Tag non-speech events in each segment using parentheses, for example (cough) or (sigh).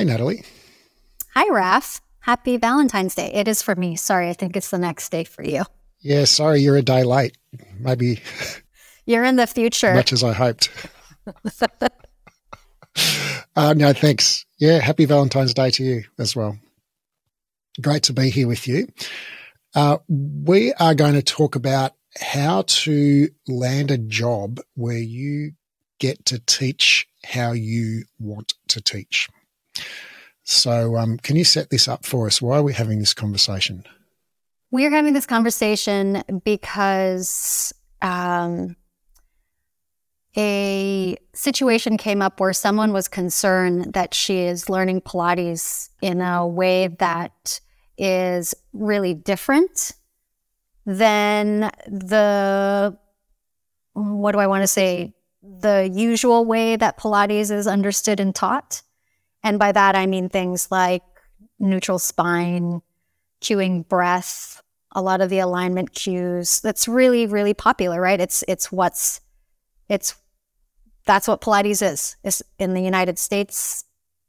Hey, Natalie. Hi, Raf. Happy Valentine's Day. It is for me. Sorry, I think it's the next day for you. Yeah, sorry, you're a day late. Maybe you're in the future. Much as I hoped. (laughs) uh, no, thanks. Yeah, happy Valentine's Day to you as well. Great to be here with you. Uh, we are going to talk about how to land a job where you get to teach how you want to teach. So, um, can you set this up for us? Why are we having this conversation? We're having this conversation because um, a situation came up where someone was concerned that she is learning Pilates in a way that is really different than the, what do I want to say, the usual way that Pilates is understood and taught. And by that, I mean things like neutral spine, cueing breath, a lot of the alignment cues. That's really, really popular, right? It's, it's what's, it's, that's what Pilates is. It's in the United States,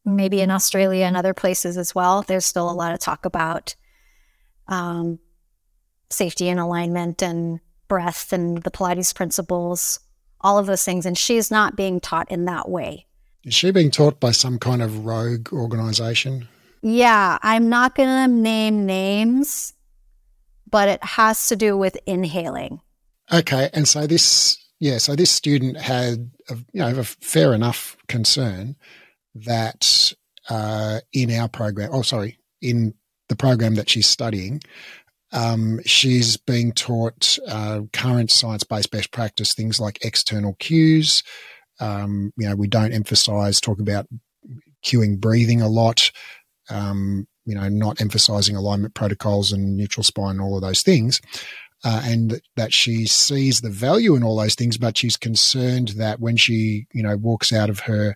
maybe in Australia and other places as well. There's still a lot of talk about um, safety and alignment and breath and the Pilates principles, all of those things. And she's not being taught in that way. Is she being taught by some kind of rogue organization? Yeah, I'm not going to name names, but it has to do with inhaling. Okay, and so this, yeah, so this student had, a, you know, a fair enough concern that uh, in our program, oh, sorry, in the program that she's studying, um, she's being taught uh, current science-based best practice, things like external cues, um, you know, we don't emphasize, talk about cueing breathing a lot, um, you know, not emphasizing alignment protocols and neutral spine, and all of those things. Uh, and that she sees the value in all those things, but she's concerned that when she, you know, walks out of her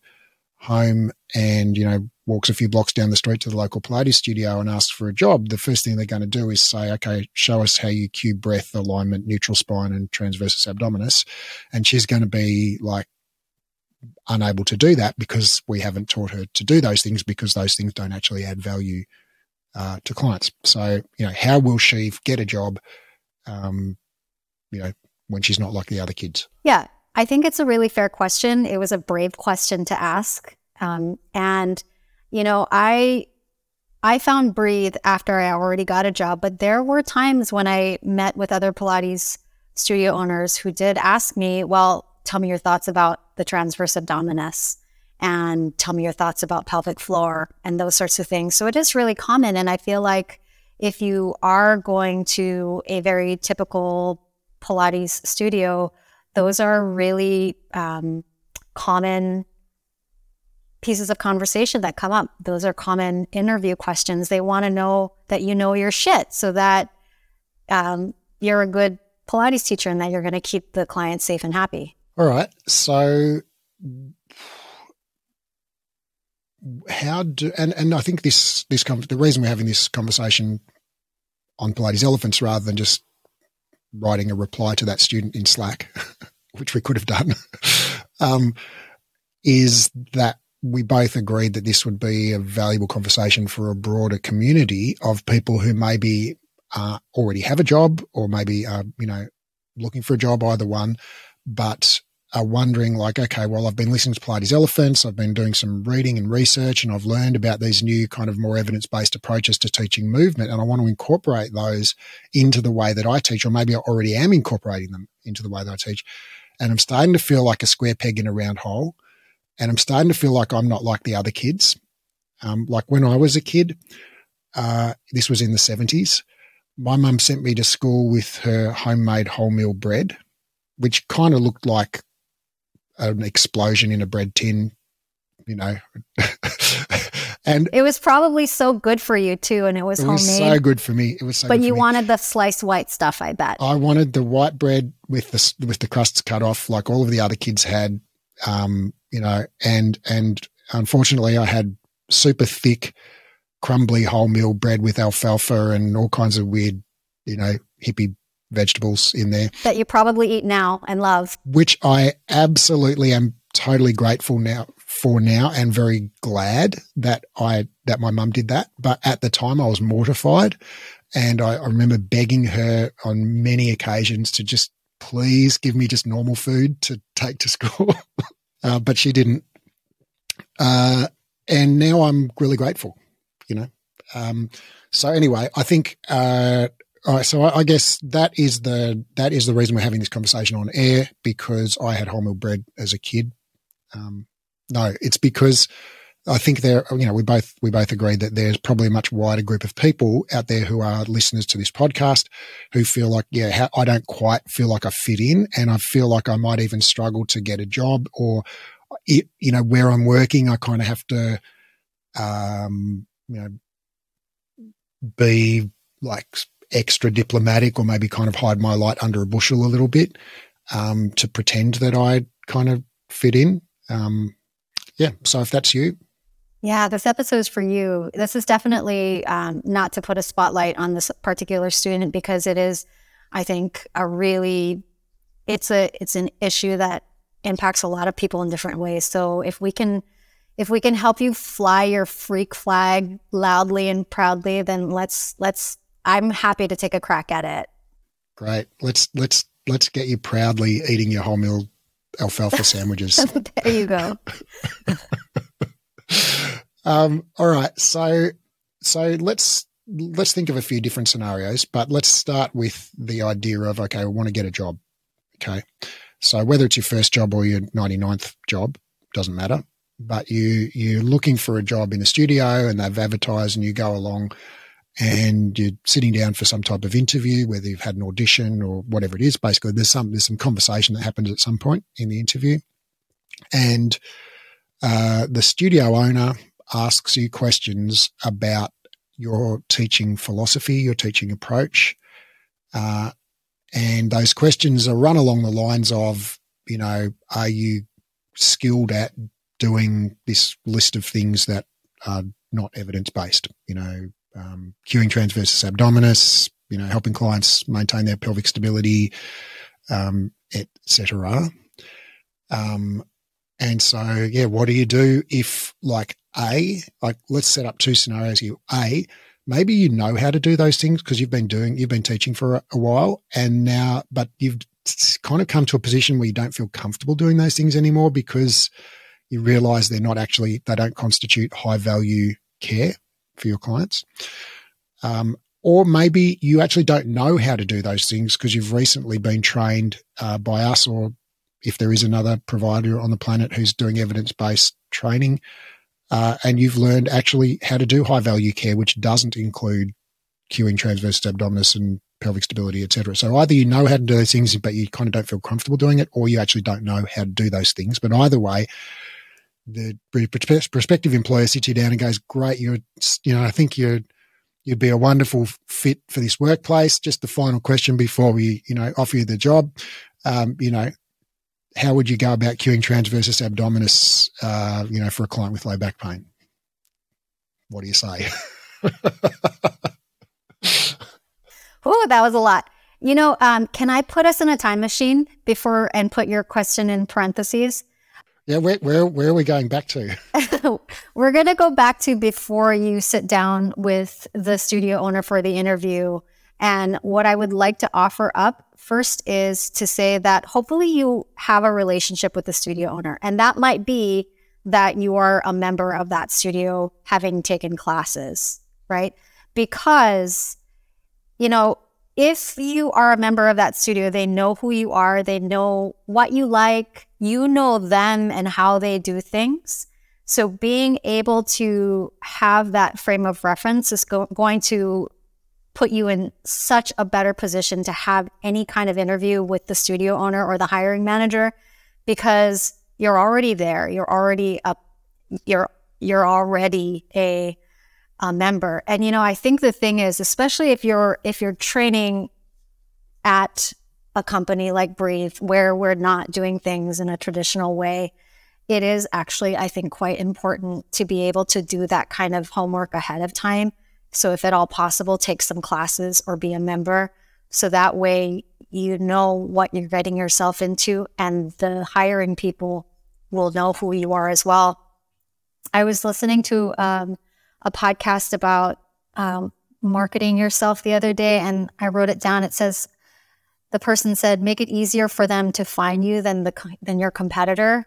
home and, you know, walks a few blocks down the street to the local Pilates studio and asks for a job, the first thing they're going to do is say, okay, show us how you cue breath, alignment, neutral spine, and transversus abdominis. And she's going to be like, unable to do that because we haven't taught her to do those things because those things don't actually add value uh, to clients. So, you know, how will she get a job, um, you know, when she's not like the other kids? Yeah, I think it's a really fair question. It was a brave question to ask. Um, and, you know, I, I found breathe after I already got a job, but there were times when I met with other Pilates studio owners who did ask me, well, tell me your thoughts about the transverse abdominis and tell me your thoughts about pelvic floor and those sorts of things. So it is really common. And I feel like if you are going to a very typical Pilates studio, those are really um, common pieces of conversation that come up. Those are common interview questions. They want to know that you know your shit so that um, you're a good Pilates teacher and that you're going to keep the client safe and happy. All right. So how do and, and I think this this the reason we're having this conversation on Pilates elephants rather than just writing a reply to that student in Slack, (laughs) which we could have done, (laughs) um, is that we both agreed that this would be a valuable conversation for a broader community of people who maybe uh, already have a job or maybe are you know looking for a job, either one, but are wondering like, okay, well, I've been listening to Pilates Elephants. I've been doing some reading and research and I've learned about these new kind of more evidence based approaches to teaching movement. And I want to incorporate those into the way that I teach, or maybe I already am incorporating them into the way that I teach. And I'm starting to feel like a square peg in a round hole. And I'm starting to feel like I'm not like the other kids. Um, like when I was a kid, uh, this was in the 70s. My mum sent me to school with her homemade wholemeal bread, which kind of looked like an explosion in a bread tin, you know. (laughs) and it was probably so good for you too, and it was, it was homemade. so good for me. It was so. But you wanted the sliced white stuff, I bet. I wanted the white bread with the with the crusts cut off, like all of the other kids had. Um, you know, and and unfortunately, I had super thick, crumbly wholemeal bread with alfalfa and all kinds of weird, you know, hippie vegetables in there that you probably eat now and love, which I absolutely am totally grateful now for now and very glad that I that my mum did that. But at the time, I was mortified, and I, I remember begging her on many occasions to just please give me just normal food to take to school. (laughs) uh, but she didn't. Uh, and now I'm really grateful, you know. Um, so anyway, I think uh, all right, so I, I, guess that is the that is the reason we're having this conversation on air because I had wholemeal bread as a kid. Um, no, it's because I think there, you know, we both we both agree that there's probably a much wider group of people out there who are listeners to this podcast who feel like, yeah, I don't quite feel like I fit in, and I feel like I might even struggle to get a job, or it, you know, where I'm working, I kind of have to, um, you know, be like extra diplomatic or maybe kind of hide my light under a bushel a little bit um, to pretend that I kind of fit in. Um, yeah. So if that's you. Yeah, this episode is for you. This is definitely um, not to put a spotlight on this particular student because it is, I think, a really, it's a, it's an issue that impacts a lot of people in different ways. So if we can, if we can help you fly your freak flag loudly and proudly, then let's let's I'm happy to take a crack at it. Great. Let's let's let's get you proudly eating your wholemeal alfalfa (laughs) sandwiches. (laughs) there you go. (laughs) um, all right. So so let's let's think of a few different scenarios, but let's start with the idea of okay, we want to get a job. Okay. So whether it's your first job or your 99th job, doesn't matter. But you you're looking for a job in a studio and they've advertised and you go along and you're sitting down for some type of interview, whether you've had an audition or whatever it is. Basically, there's some there's some conversation that happens at some point in the interview, and uh, the studio owner asks you questions about your teaching philosophy, your teaching approach, uh, and those questions are run along the lines of, you know, are you skilled at doing this list of things that are not evidence based? You know, um, cueing transversus abdominis, you know, helping clients maintain their pelvic stability, um, etc. Um, and so, yeah, what do you do if, like, A, like, let's set up two scenarios here. A, maybe you know how to do those things because you've been doing, you've been teaching for a, a while, and now, but you've kind of come to a position where you don't feel comfortable doing those things anymore because you realize they're not actually, they don't constitute high value care for your clients. Um, or maybe you actually don't know how to do those things because you've recently been trained uh, by us, or if there is another provider on the planet who's doing evidence based training, uh, and you've learned actually how to do high value care, which doesn't include cueing transversus abdominis and pelvic stability, etc. So either you know how to do those things, but you kind of don't feel comfortable doing it, or you actually don't know how to do those things. But either way, the prospective employer sits you down and goes, "Great, you're, you know, I think you're." You'd be a wonderful fit for this workplace. Just the final question before we, you know, offer you the job. Um, you know, how would you go about cueing transversus abdominis, uh, you know, for a client with low back pain? What do you say? (laughs) oh, that was a lot. You know, um, can I put us in a time machine before and put your question in parentheses? Yeah, where, where, where are we going back to? (laughs) (laughs) We're going to go back to before you sit down with the studio owner for the interview. And what I would like to offer up first is to say that hopefully you have a relationship with the studio owner. And that might be that you are a member of that studio having taken classes, right? Because, you know, if you are a member of that studio, they know who you are, they know what you like, you know them and how they do things. So being able to have that frame of reference is go- going to put you in such a better position to have any kind of interview with the studio owner or the hiring manager because you're already there. You're already up. You're you're already a a member. And you know, I think the thing is, especially if you're if you're training at a company like Breathe, where we're not doing things in a traditional way, it is actually, I think, quite important to be able to do that kind of homework ahead of time. So, if at all possible, take some classes or be a member. So that way you know what you're getting yourself into, and the hiring people will know who you are as well I was listening to um, a podcast about um, marketing yourself the other day, and I wrote it down. It says the person said, "Make it easier for them to find you than the than your competitor."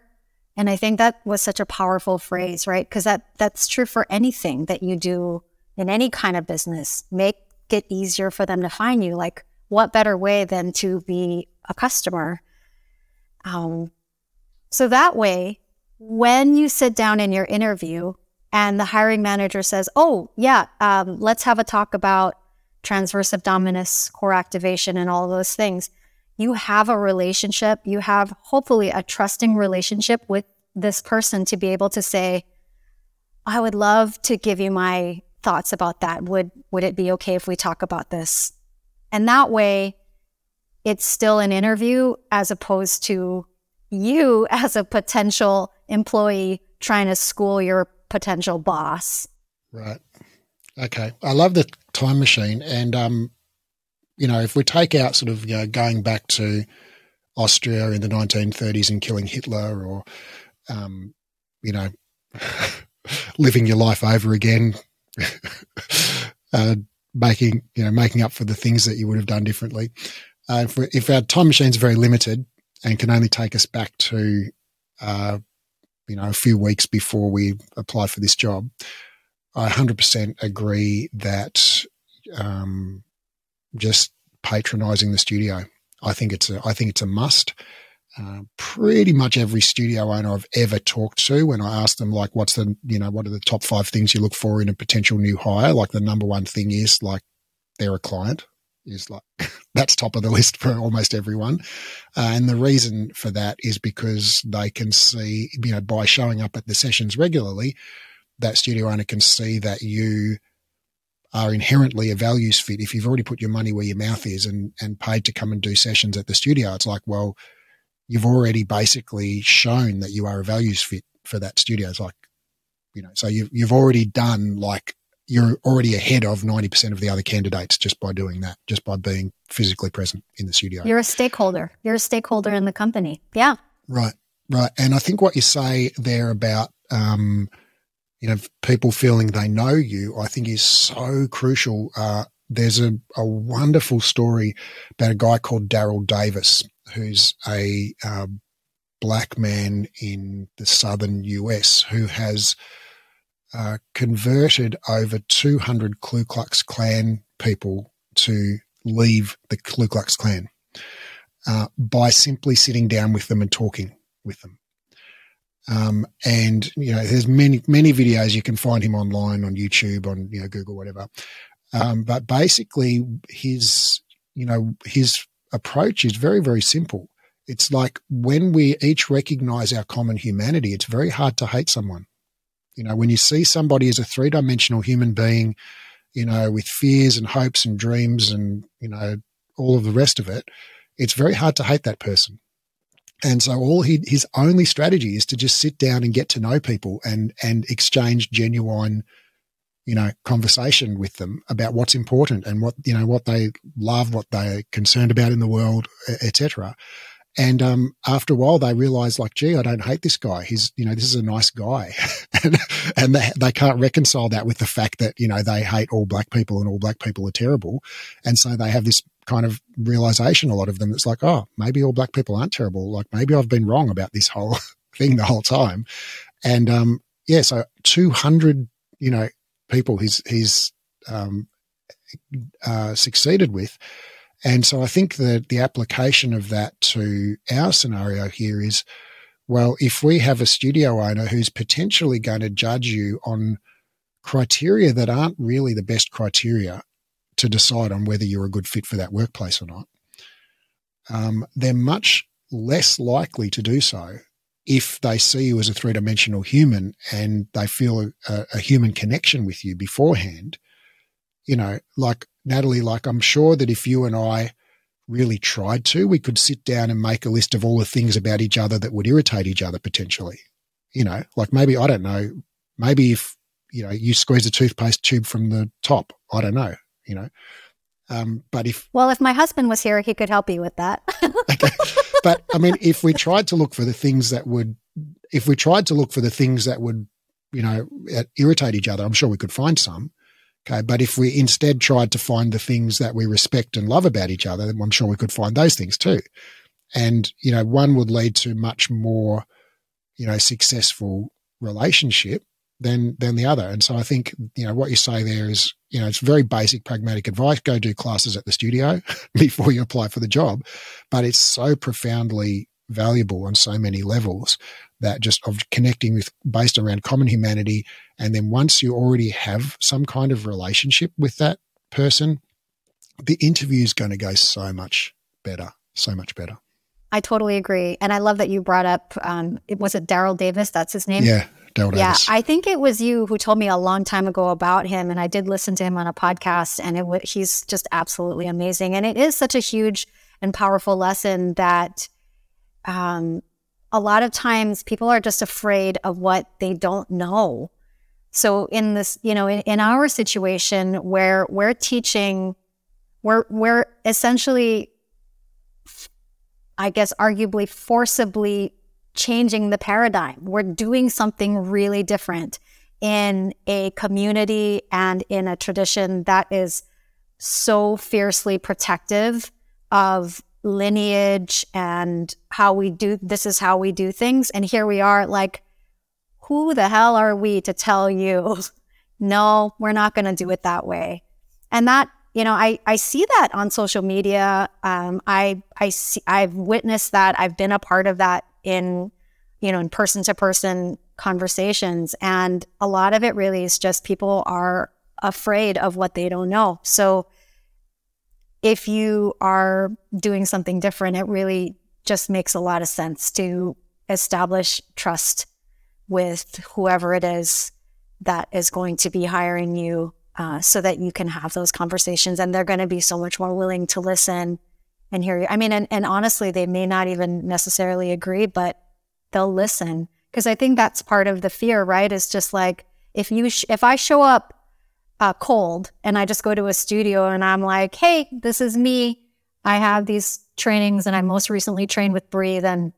And I think that was such a powerful phrase, right? Because that that's true for anything that you do in any kind of business. Make it easier for them to find you. Like, what better way than to be a customer? Um, so that way, when you sit down in your interview and the hiring manager says, "Oh, yeah, um, let's have a talk about transverse abdominis core activation and all those things," you have a relationship. You have hopefully a trusting relationship with this person to be able to say, "I would love to give you my thoughts about that. Would would it be okay if we talk about this?" And that way, it's still an interview as opposed to you (laughs) as a potential employee trying to school your potential boss. Right. Okay. I love the time machine. And, um, you know, if we take out sort of, you know, going back to Austria in the 1930s and killing Hitler or, um, you know, (laughs) living your life over again, (laughs) uh, making, you know, making up for the things that you would have done differently. Uh, if, if our time machine is very limited and can only take us back to uh, you know, a few weeks before we applied for this job, I 100% agree that um, just patronizing the studio. I think it's a, I think it's a must. Uh, pretty much every studio owner I've ever talked to, when I ask them like, what's the, you know, what are the top five things you look for in a potential new hire? Like the number one thing is like they're a client is like (laughs) that's top of the list for almost everyone. Uh, and the reason for that is because they can see, you know, by showing up at the sessions regularly, that studio owner can see that you are inherently a values fit. If you've already put your money where your mouth is and, and paid to come and do sessions at the studio, it's like, well, you've already basically shown that you are a values fit for that studio. It's like, you know, so you've, you've already done like you're already ahead of 90% of the other candidates just by doing that, just by being physically present in the studio. You're a stakeholder. You're a stakeholder in the company. Yeah. Right. Right. And I think what you say there about, um, you know, people feeling they know you, I think is so crucial. Uh, there's a, a wonderful story about a guy called Daryl Davis, who's a uh, black man in the southern US who has uh, converted over 200 Ku Klux Klan people to leave the Ku Klux Klan uh, by simply sitting down with them and talking with them. Um, and you know, there's many many videos you can find him online on YouTube, on you know Google, whatever. Um, but basically, his you know his approach is very very simple. It's like when we each recognize our common humanity, it's very hard to hate someone. You know, when you see somebody as a three dimensional human being, you know, with fears and hopes and dreams and, you know, all of the rest of it, it's very hard to hate that person. And so all he, his only strategy is to just sit down and get to know people and, and exchange genuine, you know, conversation with them about what's important and what, you know, what they love, what they're concerned about in the world, etc. And um, after a while, they realize, like, gee, I don't hate this guy. He's, you know, this is a nice guy. (laughs) and and they, they can't reconcile that with the fact that, you know, they hate all black people and all black people are terrible. And so they have this kind of realization, a lot of them, that's like, oh, maybe all black people aren't terrible. Like, maybe I've been wrong about this whole (laughs) thing the whole time. And um, yeah, so 200, you know, people he's, he's um, uh, succeeded with and so I think that the application of that to our scenario here is well, if we have a studio owner who's potentially going to judge you on criteria that aren't really the best criteria to decide on whether you're a good fit for that workplace or not, um, they're much less likely to do so if they see you as a three dimensional human and they feel a, a, human connection with you beforehand. You know, like Natalie, like I'm sure that if you and I really tried to, we could sit down and make a list of all the things about each other that would irritate each other potentially. You know, like maybe, I don't know, maybe if, you know, you squeeze a toothpaste tube from the top, I don't know, you know. Um, but if well, if my husband was here, he could help you with that. (laughs) okay. But I mean, if we tried to look for the things that would, if we tried to look for the things that would you know, irritate each other, I'm sure we could find some. Okay. But if we instead tried to find the things that we respect and love about each other, then I'm sure we could find those things too. And, you know, one would lead to much more, you know, successful relationship than than the other. And so I think, you know, what you say there is, you know, it's very basic pragmatic advice. Go do classes at the studio (laughs) before you apply for the job. But it's so profoundly valuable on so many levels that just of connecting with based around common humanity. And then once you already have some kind of relationship with that person, the interview is going to go so much better, so much better. I totally agree. And I love that you brought up, um, it was it Daryl Davis? That's his name? Yeah. Daryl yeah, Davis. I think it was you who told me a long time ago about him, and I did listen to him on a podcast, and it he's just absolutely amazing. And it is such a huge and powerful lesson that um, a lot of times people are just afraid of what they don't know. So in this, you know, in, in our situation where we're teaching, we're we're essentially, I guess, arguably forcibly changing the paradigm. We're doing something really different in a community and in a tradition that is so fiercely protective of lineage and how we do this is how we do things. And here we are like who the hell are we to tell you? (laughs) No we're not going to do it that way. And that you know i i see that on social media. Um i i see i've witnessed that. I've been a part of that in you know in person to person conversations. And a lot of it really is just people are afraid of what they don't know. So if you are doing something different, it really just makes a lot of sense to establish trust with whoever it is that is going to be hiring you uh, so that you can have those conversations and they're going to be so much more willing to listen and hear you. I mean, and, and honestly, they may not even necessarily agree, but they'll listen. Because I think that's part of the fear, right? Is just like, if you, sh- if I show up uh, cold and I just go to a studio and I'm like, hey, this is me. I have these trainings and I most recently trained with Breathe and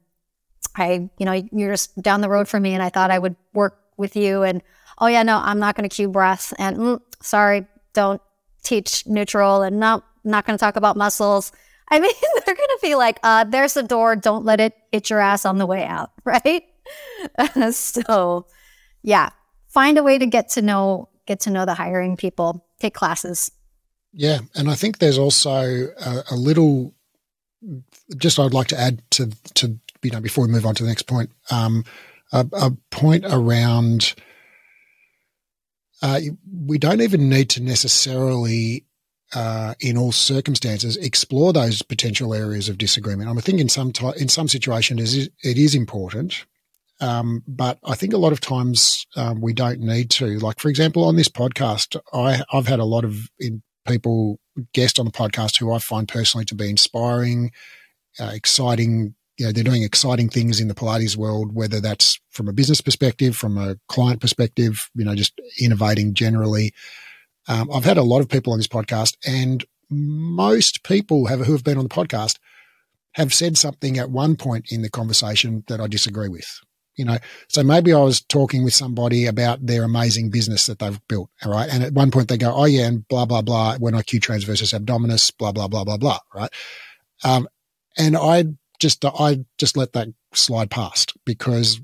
I, you know, you're just down the road from me and I thought I would work with you and oh yeah, no, I'm not going to cue breath and mm, sorry, don't teach neutral and no, not going to talk about muscles. I (laughs) mean, they're going to be like, uh, there's a door. Don't let it hit your ass on the way out. (laughs) Right. (laughs) so yeah, find a way to get to know get to know the hiring people, take classes. Yeah. And I think there's also a, a little, just I'd like to add to, to, you know, before we move on to the next point, um, a, a point around, uh, we don't even need to necessarily uh, in all circumstances, explore those potential areas of disagreement. I think in some t- in some situations it is important, um, but I think a lot of times um, we don't need to. Like, for example, on this podcast, I, have had a lot of people guest on the podcast who I find personally to be inspiring, uh, exciting. You know, they're doing exciting things in the Pilates world, whether that's from a business perspective, from a client perspective, you know, just innovating generally. Um, I've had a lot of people on this podcast, and most people have, who have been on the podcast have said something at one point in the conversation that I disagree with you know so maybe i was talking with somebody about their amazing business that they've built all right? And at one point they go oh yeah and blah blah blah when i cue transversus abdominis blah blah blah blah blah right? Um, and i just i just let that slide past because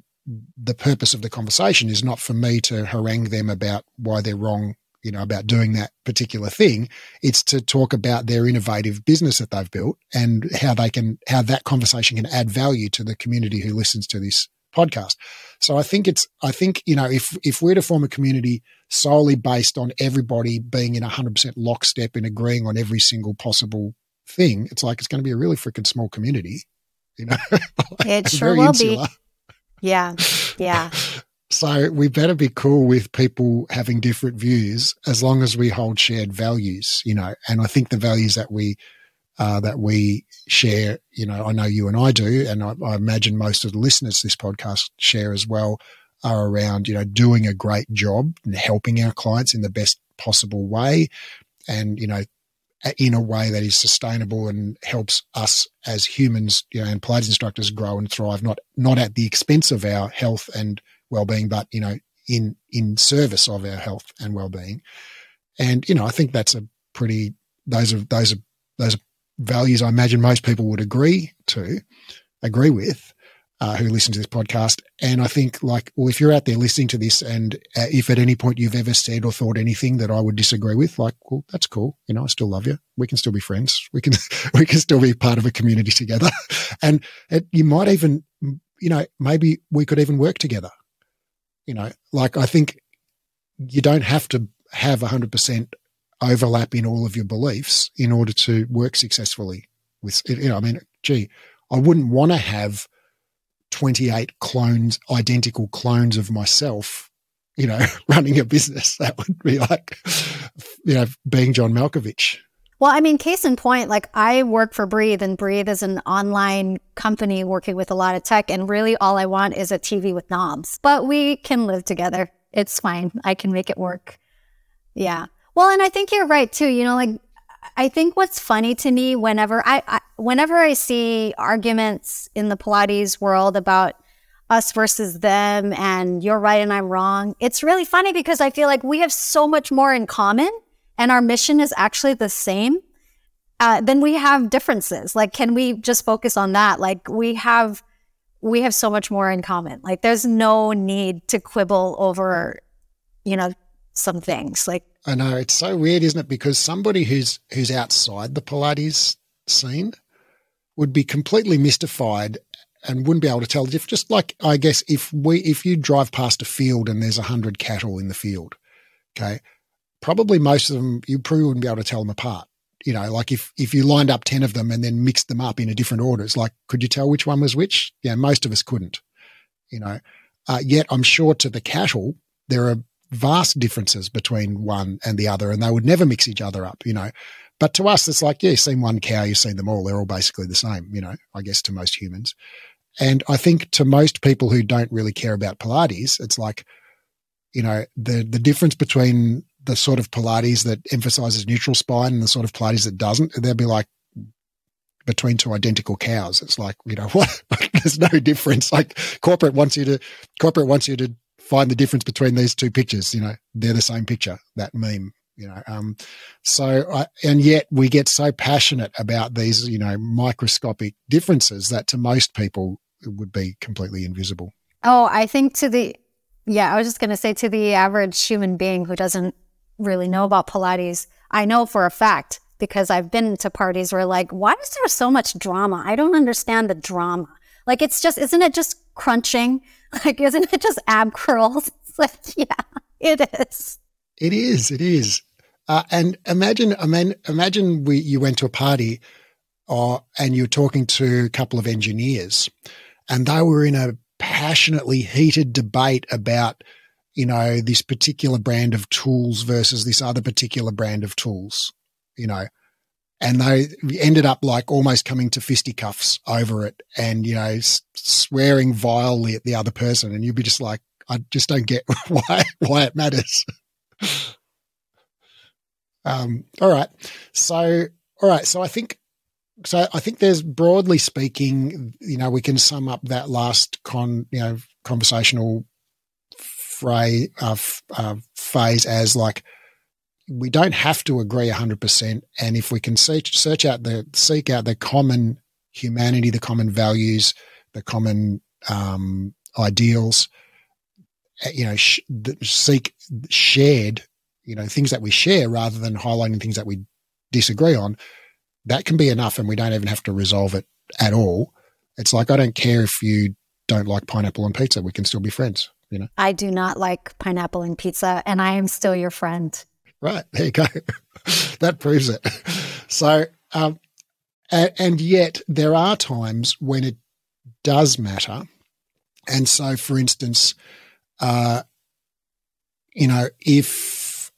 the purpose of the conversation is not for me to harangue them about why they're wrong you know about doing that particular thing. It's to talk about their innovative business that they've built and how they can how that conversation can add value to the community who listens to this podcast. So I think it's, I think, you know, if, if we're to form a community solely based on everybody being in 100% lockstep and agreeing on every single possible thing, it's like it's going to be a really freaking small community, you know? (laughs) It sure will insular. be. Yeah. Yeah. (laughs) So we better be cool with people having different views as long as we hold shared values, you know. And I think the values that we uh, that we share. You know, I know you and I do, and I, I, imagine most of the listeners to this podcast share as well, are around, you know, doing a great job and helping our clients in the best possible way. And, you know, in a way that is sustainable and helps us as humans, you know, and Pilates instructors grow and thrive, not not at the expense of our health and well-being, but you know, in in service of our health and well-being. And you know, I think that's a pretty those are those are those are values I imagine most people would agree to, agree with uh, who listen to this podcast. And I think, like, well, if you're out there listening to this, and uh, if at any point you've ever said or thought anything that I would disagree with, like, well, that's cool. You know, I still love you. We can still be friends. We can, (laughs) we can still be part of a community together. (laughs) and it, you might even, you know, maybe we could even work together. You know, like I think you don't have to have 100% overlap in all of your beliefs in order to work successfully with, you know, I mean, gee, I wouldn't want to have 28 clones, identical clones of myself, you know, (laughs) running a business. That would be like, you know, being John Malkovich. Well, I mean, case in point, like I work for Breathe, and Breathe is an online company working with a lot of tech. And really, all I want is a TV with knobs, but we can live together. It's fine. I can make it work. Yeah. Well, and I think you're right too. You know, like I think what's funny to me whenever I, I, whenever I see arguments in the Pilates world about us versus them and you're right and I'm wrong, it's really funny because I feel like we have so much more in common and our mission is actually the same. Uh, then we have differences. Like, can we just focus on that? Like, we have we have so much more in common. Like, there's no need to quibble over, you know, some things. Like, I know it's so weird, isn't it? Because somebody who's who's outside the Pilates scene would be completely mystified and wouldn't be able to tell the difference. Just like I guess if we if you drive past a field and there's a hundred cattle in the field, okay, probably most of them you probably wouldn't be able to tell them apart. You know, like if if you lined up ten of them and then mixed them up in a different order, it's like could you tell which one was which? Yeah, most of us couldn't. You know, uh, yet I'm sure to the cattle there are vast differences between one and the other, and they would never mix each other up, you know. But to us, it's like, yeah, you've seen one cow, you've seen them all. They're all basically the same, you know, I guess to most humans. And I think to most people who don't really care about Pilates, it's like, you know, the, the difference between the sort of Pilates that emphasizes neutral spine and the sort of Pilates that doesn't, they'll be like between two identical cows. It's like, you know, (laughs) what? There's no difference. Like corporate wants you to, corporate wants you to find the difference between these two pictures. You know, they're the same picture, that meme, you know. Um, so, I, and yet we get so passionate about these, you know, microscopic differences that to most people it would be completely invisible. Oh, I think to the, yeah, I was just going to say to the average human being who doesn't really know about Pilates, I know for a fact because I've been to parties where like, why is there so much drama? I don't understand the drama. Like, it's just, isn't it just crunching? (laughs) Like, isn't it just ab curls? (laughs) It's like, yeah, it is. It is. It is. Uh, and imagine, I mean, imagine we you went to a party, uh, and you're talking to a couple of engineers, and they were in a passionately heated debate about, you know, this particular brand of tools versus this other particular brand of tools. You know, and they ended up like almost coming to fisticuffs over it and you know swearing vilely at the other person. And you'd be just like i just don't get (laughs) why why it matters. (laughs) Um all right. So all right. So i think so i think there's broadly speaking you know we can sum up that last con you know conversational phrase uh, uh, phase as like we don't have to agree 100%. And if we can search, search out the, seek out the common humanity, the common values, the common um, ideals, eh, you know, sh- seek shared, you know, things that we share rather than highlighting things that we disagree on, that can be enough. And we don't even have to resolve it at all. It's like, I don't care if you don't like pineapple on pizza. We can still be friends, you know? I do not like pineapple in pizza, and I am still your friend. Right. There you go. (laughs) that proves it. So, um, and, and yet there are times when it does matter. And so, for instance, uh, you know, if,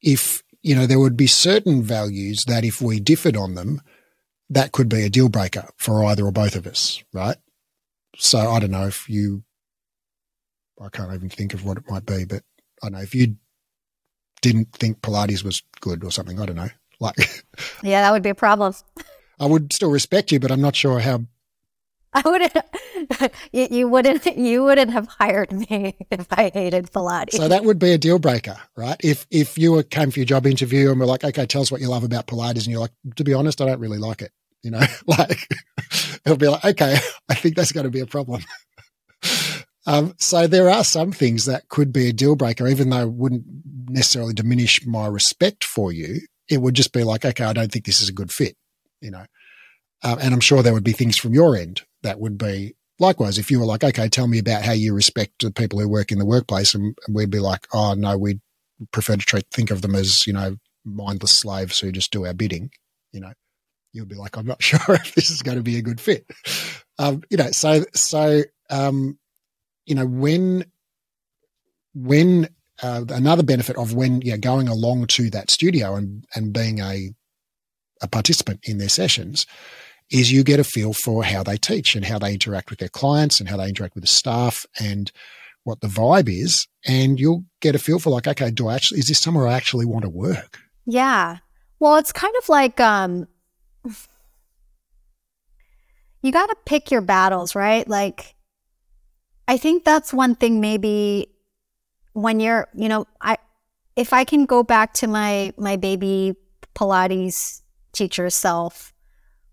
if, you know, there would be certain values that if we differed on them, that could be a deal breaker for either or both of us, right? So I don't know if you, I can't even think of what it might be, but I don't know if you didn't think Pilates was good or something. I don't know. Like, (laughs) yeah, that would be a problem. I would still respect you, but I'm not sure how (laughs) I wouldn't. (laughs) You, you, wouldn't. You wouldn't have hired me if I hated Pilates. So that would be a deal breaker, right? If if you were, came for your job interview and we're like, okay, tell us what you love about Pilates, and you're like, to be honest, I don't really like it. You know, like it'll be like, okay, I think that's going to be a problem. Um, so there are some things that could be a deal breaker, even though it wouldn't necessarily diminish my respect for you. It would just be like, okay, I don't think this is a good fit. You know, um, and I'm sure there would be things from your end that would be likewise. If you were like, okay, tell me about how you respect the people who work in the workplace, and, and we'd be like, oh no, we'd prefer to treat, think of them as you know mindless slaves who just do our bidding. You know, you'll be like, I'm not (laughs) sure if this is going to be a good fit. Um, you know, so so um, you know when when uh, another benefit of when you're going along to that studio and and being a a participant in their sessions is you get a feel for how they teach and how they interact with their clients and how they interact with the staff and what the vibe is. And you'll get a feel for like, okay, do I actually, is this somewhere I actually want to work? Yeah. Well, it's kind of like, um, (laughs) you got to pick your battles, right? Like, I think that's one thing maybe when you're, you know, I, if I can go back to my, my baby Pilates teacher self,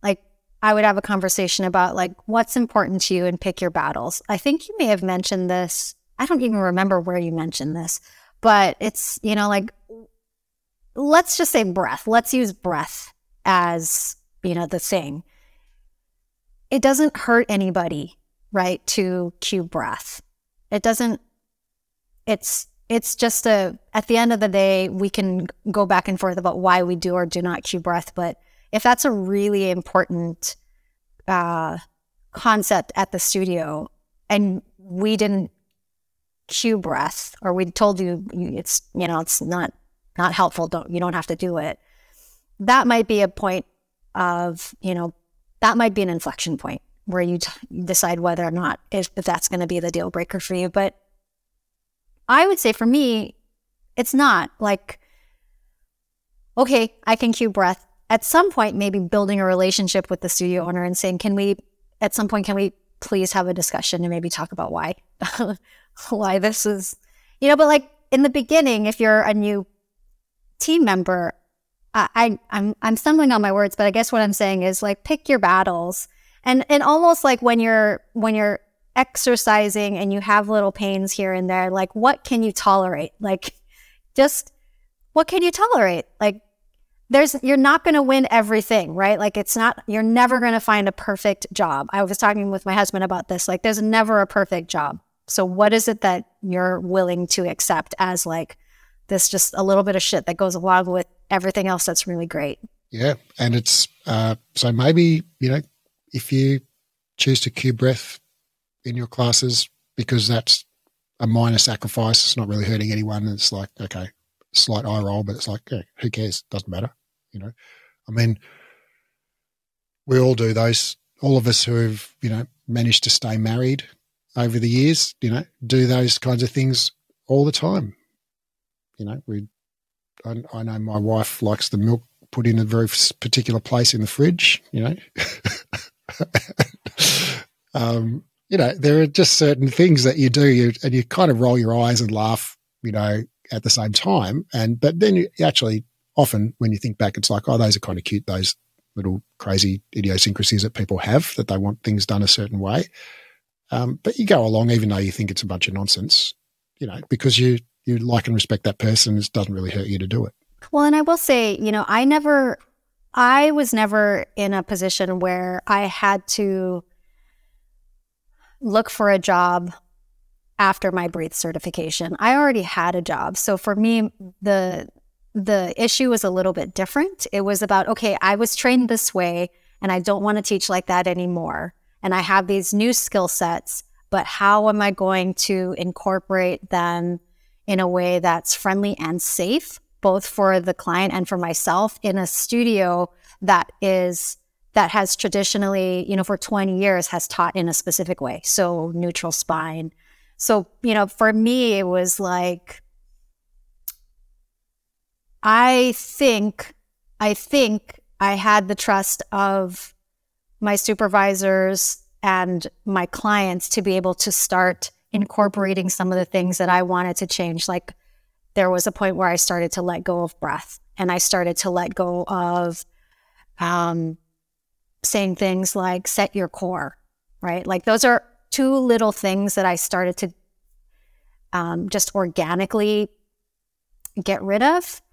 like I would have a conversation about like what's important to you and pick your battles. I think you may have mentioned this. I don't even remember where you mentioned this, but it's, you know, like let's just say breath. Let's use breath as, you know, the thing. It doesn't hurt anybody, right, to cue breath. It doesn't it's it's just a at the end of the day we can go back and forth about why we do or do not cue breath, but if that's a really important uh, concept at the studio and we didn't cue breath or we told you it's you know it's not not helpful don't you don't have to do it that might be a point of you know that might be an inflection point where you t- decide whether or not if, if that's going to be the deal breaker for you but i would say for me it's not like okay i can cue breath. At some point maybe building a relationship with the studio owner and saying can we at some point can we please have a discussion and maybe talk about why (laughs) why this is you know but like in the beginning if you're a new team member I, I I'm I'm stumbling on my words but I guess what I'm saying is like pick your battles and and almost like when you're when you're exercising and you have little pains here and there like what can you tolerate like just what can you tolerate like there's you're not going to win everything, right? Like it's not you're never going to find a perfect job. I was talking with my husband about this. Like there's never a perfect job. So what is it that you're willing to accept as like this just a little bit of shit that goes along with everything else that's really great? Yeah, and it's uh, so maybe you know if you choose to cue breath in your classes because that's a minor sacrifice. It's not really hurting anyone. It's like okay, slight eye roll, but it's like who cares? Doesn't matter. You know, I mean, we all do those. All of us who have, you know, managed to stay married over the years, you know, do those kinds of things all the time. You know, we, I, I know my wife likes the milk put in a very particular place in the fridge, you know. (laughs) (laughs) um, you know, there are just certain things that you do, you, and you kind of roll your eyes and laugh, you know, at the same time. And but then you actually often when you think back, it's like, oh, those are kind of cute, those little crazy idiosyncrasies that people have that they want things done a certain way. Um, but you go along, even though you think it's a bunch of nonsense, you know, because you you like and respect that person. It doesn't really hurt you to do it. Well, and I will say, you know, I never, I was never in a position where I had to look for a job after my breathe certification. I already had a job. So for me, the the issue was a little bit different. It was about, okay, I was trained this way and I don't want to teach like that anymore. And I have these new skill sets, but how am I going to incorporate them in a way that's friendly and safe, both for the client and for myself in a studio that is that has traditionally, you know, for 20 years has taught in a specific way. So neutral spine. So, you know, for me, it was like, I think, I think I had the trust of my supervisors and my clients to be able to start incorporating some of the things that I wanted to change. Like there was a point where I started to let go of breath and I started to let go of um, saying things like set your core, right? Like those are two little things that I started to um, just organically get rid of.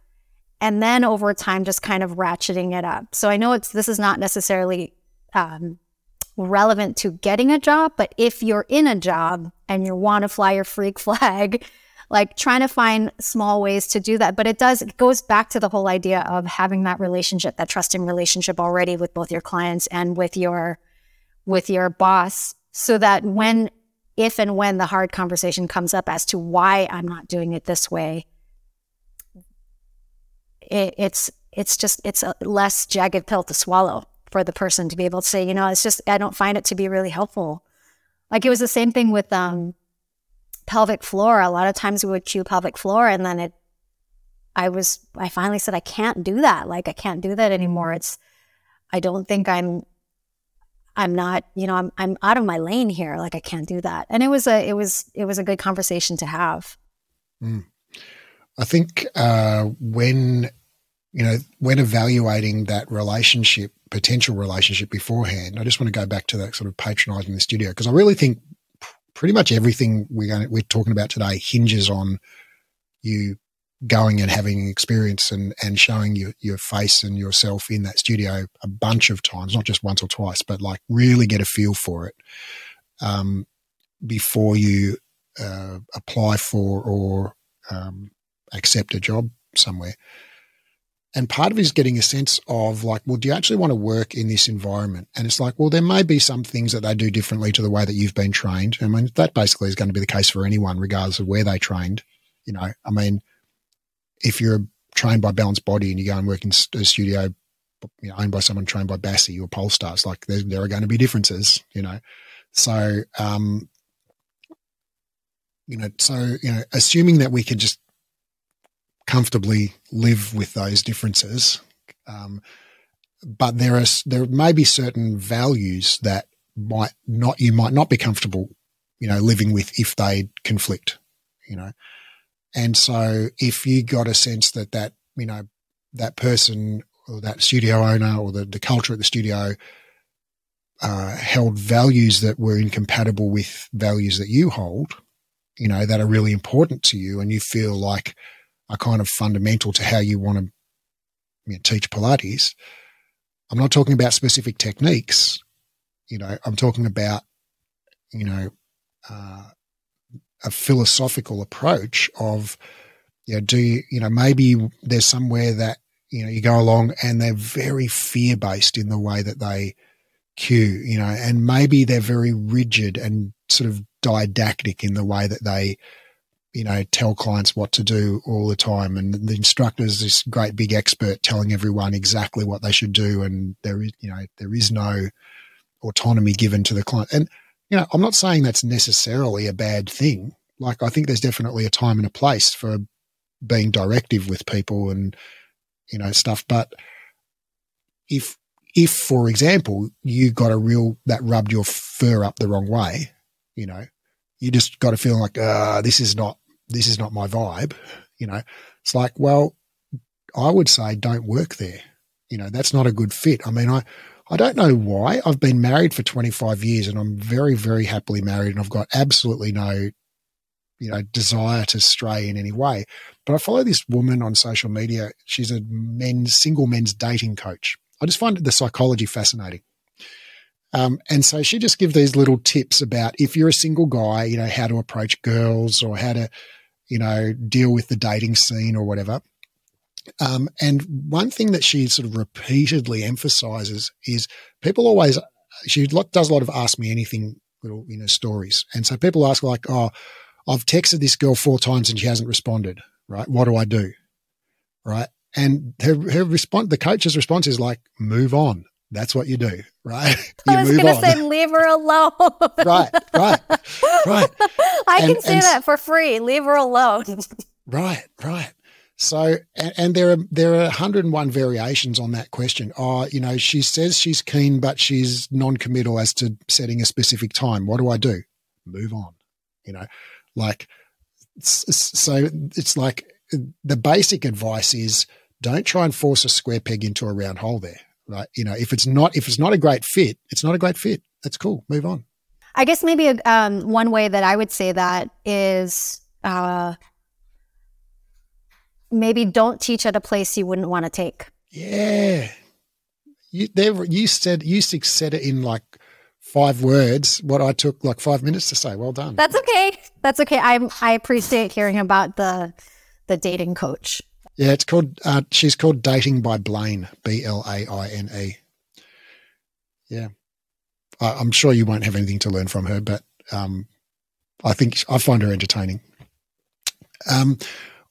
And then over time, just kind of ratcheting it up. So I know it's this is not necessarily um, relevant to getting a job, but if you're in a job and you want to fly your freak flag, like trying to find small ways to do that. But it does, it goes back to the whole idea of having that relationship, that trusting relationship already with both your clients and with your, with your boss so that when, if and when the hard conversation comes up as to why I'm not doing it this way, it, it's, it's just, it's a less jagged pill to swallow for the person to be able to say, you know, it's just, I don't find it to be really helpful. Like it was the same thing with, um, pelvic floor. A lot of times we would cue pelvic floor and then it, I was, I finally said, I can't do that. Like, I can't do that anymore. It's, I don't think I'm, I'm not, you know, I'm, I'm out of my lane here. Like, I can't do that. And it was a, it was, it was a good conversation to have. Mm. I think, uh, when, you know, when evaluating that relationship, potential relationship beforehand, I just want to go back to that sort of patronizing the studio because I really think pretty much everything we're going, we're talking about today hinges on you going and having experience and, and showing your, your face and yourself in that studio a bunch of times, not just once or twice, but like really get a feel for it um, before you uh, apply for or um, accept a job somewhere. And part of it is getting a sense of like, well, do you actually want to work in this environment? And it's like, well, there may be some things that they do differently to the way that you've been trained. I mean, that basically is going to be the case for anyone, regardless of where they trained. You know, I mean, if you're trained by Balanced Body and you go and work in a studio you know, owned by someone trained by BASI or Polestar, it's like there, there are going to be differences, you know. So, um, you know, so, you know, assuming that we can just comfortably live with those differences. Um, but there are there may be certain values that might not you might not be comfortable, you know, living with if they conflict, you know. And so if you got a sense that that you know that person or that studio owner or the, the culture at the studio uh, held values that were incompatible with values that you hold, you know, that are really important to you, and you feel like are kind of fundamental to how you want to you know, teach Pilates. I'm not talking about specific techniques. You know, I'm talking about, you know, uh, a philosophical approach of, you know, do you, you know, maybe there's somewhere that, you know, you go along and they're very fear based in the way that they cue, you know, and maybe they're very rigid and sort of didactic in the way that they you know, tell clients what to do all the time. And the instructor is this great big expert telling everyone exactly what they should do. And there is, you know, there is no autonomy given to the client. And, you know, I'm not saying that's necessarily a bad thing. Like, I think there's definitely a time and a place for being directive with people and, you know, stuff. But if, if, for example, you got a real, that rubbed your fur up the wrong way, you know, you just got a feeling like, uh, this is not this is not my vibe, you know, it's like, well, I would say don't work there. You know, that's not a good fit. I mean, I, I don't know why. I've been married for 25 years and I'm very, very happily married and I've got absolutely no, you know, desire to stray in any way. But I follow this woman on social media. She's a men's, single men's dating coach. I just find the psychology fascinating. Um, and so she just gives these little tips about if you're a single guy, you know, how to approach girls or how to, you know, deal with the dating scene or whatever. Um, and one thing that she sort of repeatedly emphasizes is people always, she does a lot of ask me anything little, you know, stories. And so people ask like, oh, I've texted this girl four times and she hasn't responded, right? What do I do? Right. And her, her response, the coach's response is like, move on. That's what you do, right? (laughs) You I was going to say, leave her alone. (laughs) right, right, right. (laughs) I and, can say that for free. Leave her alone. right, right. So, and, and, there are there are 101 variations on that question. Oh, you know, she says she's keen, but she's non-committal as to setting a specific time. What do I do? Move on. You know, like so. It's like the basic advice is don't try and force a square peg into a round hole. There, right? You know, if it's not if it's not a great fit, it's not a great fit. That's cool. Move on. I guess maybe um, one way that I would say that is. Uh, maybe don't teach at a place you wouldn't want to take. Yeah. You, there, you said you said it in like five words. What I took like five minutes to say. Well done. That's okay. That's okay. I I appreciate hearing about the the dating coach. Yeah, it's called. Uh, she's called Dating by Blaine. B L A I N E. Yeah, I, am sure you won't have anything to learn from her, but um, I think I find her entertaining. Um,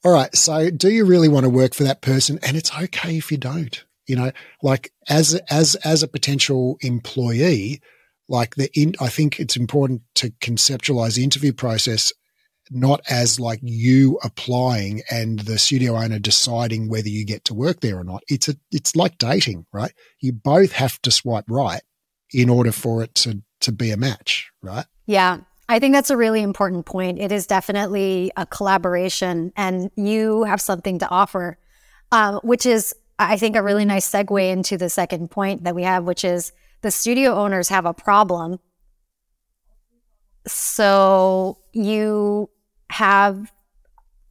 all right. So do you really want to work for that person? And it's okay if you don't, you know, like as, as, as a potential employee, like the in, I think it's important to conceptualize the interview process not as like you applying and the studio owner deciding whether you get to work there or not. It's a, it's like dating, right? You both have to swipe right in order for it to, to be a match, right? Yeah. I think that's a really important point. It is definitely a collaboration, and you have something to offer, um, which is, I think, a really nice segue into the second point that we have, which is the studio owners have a problem. So you have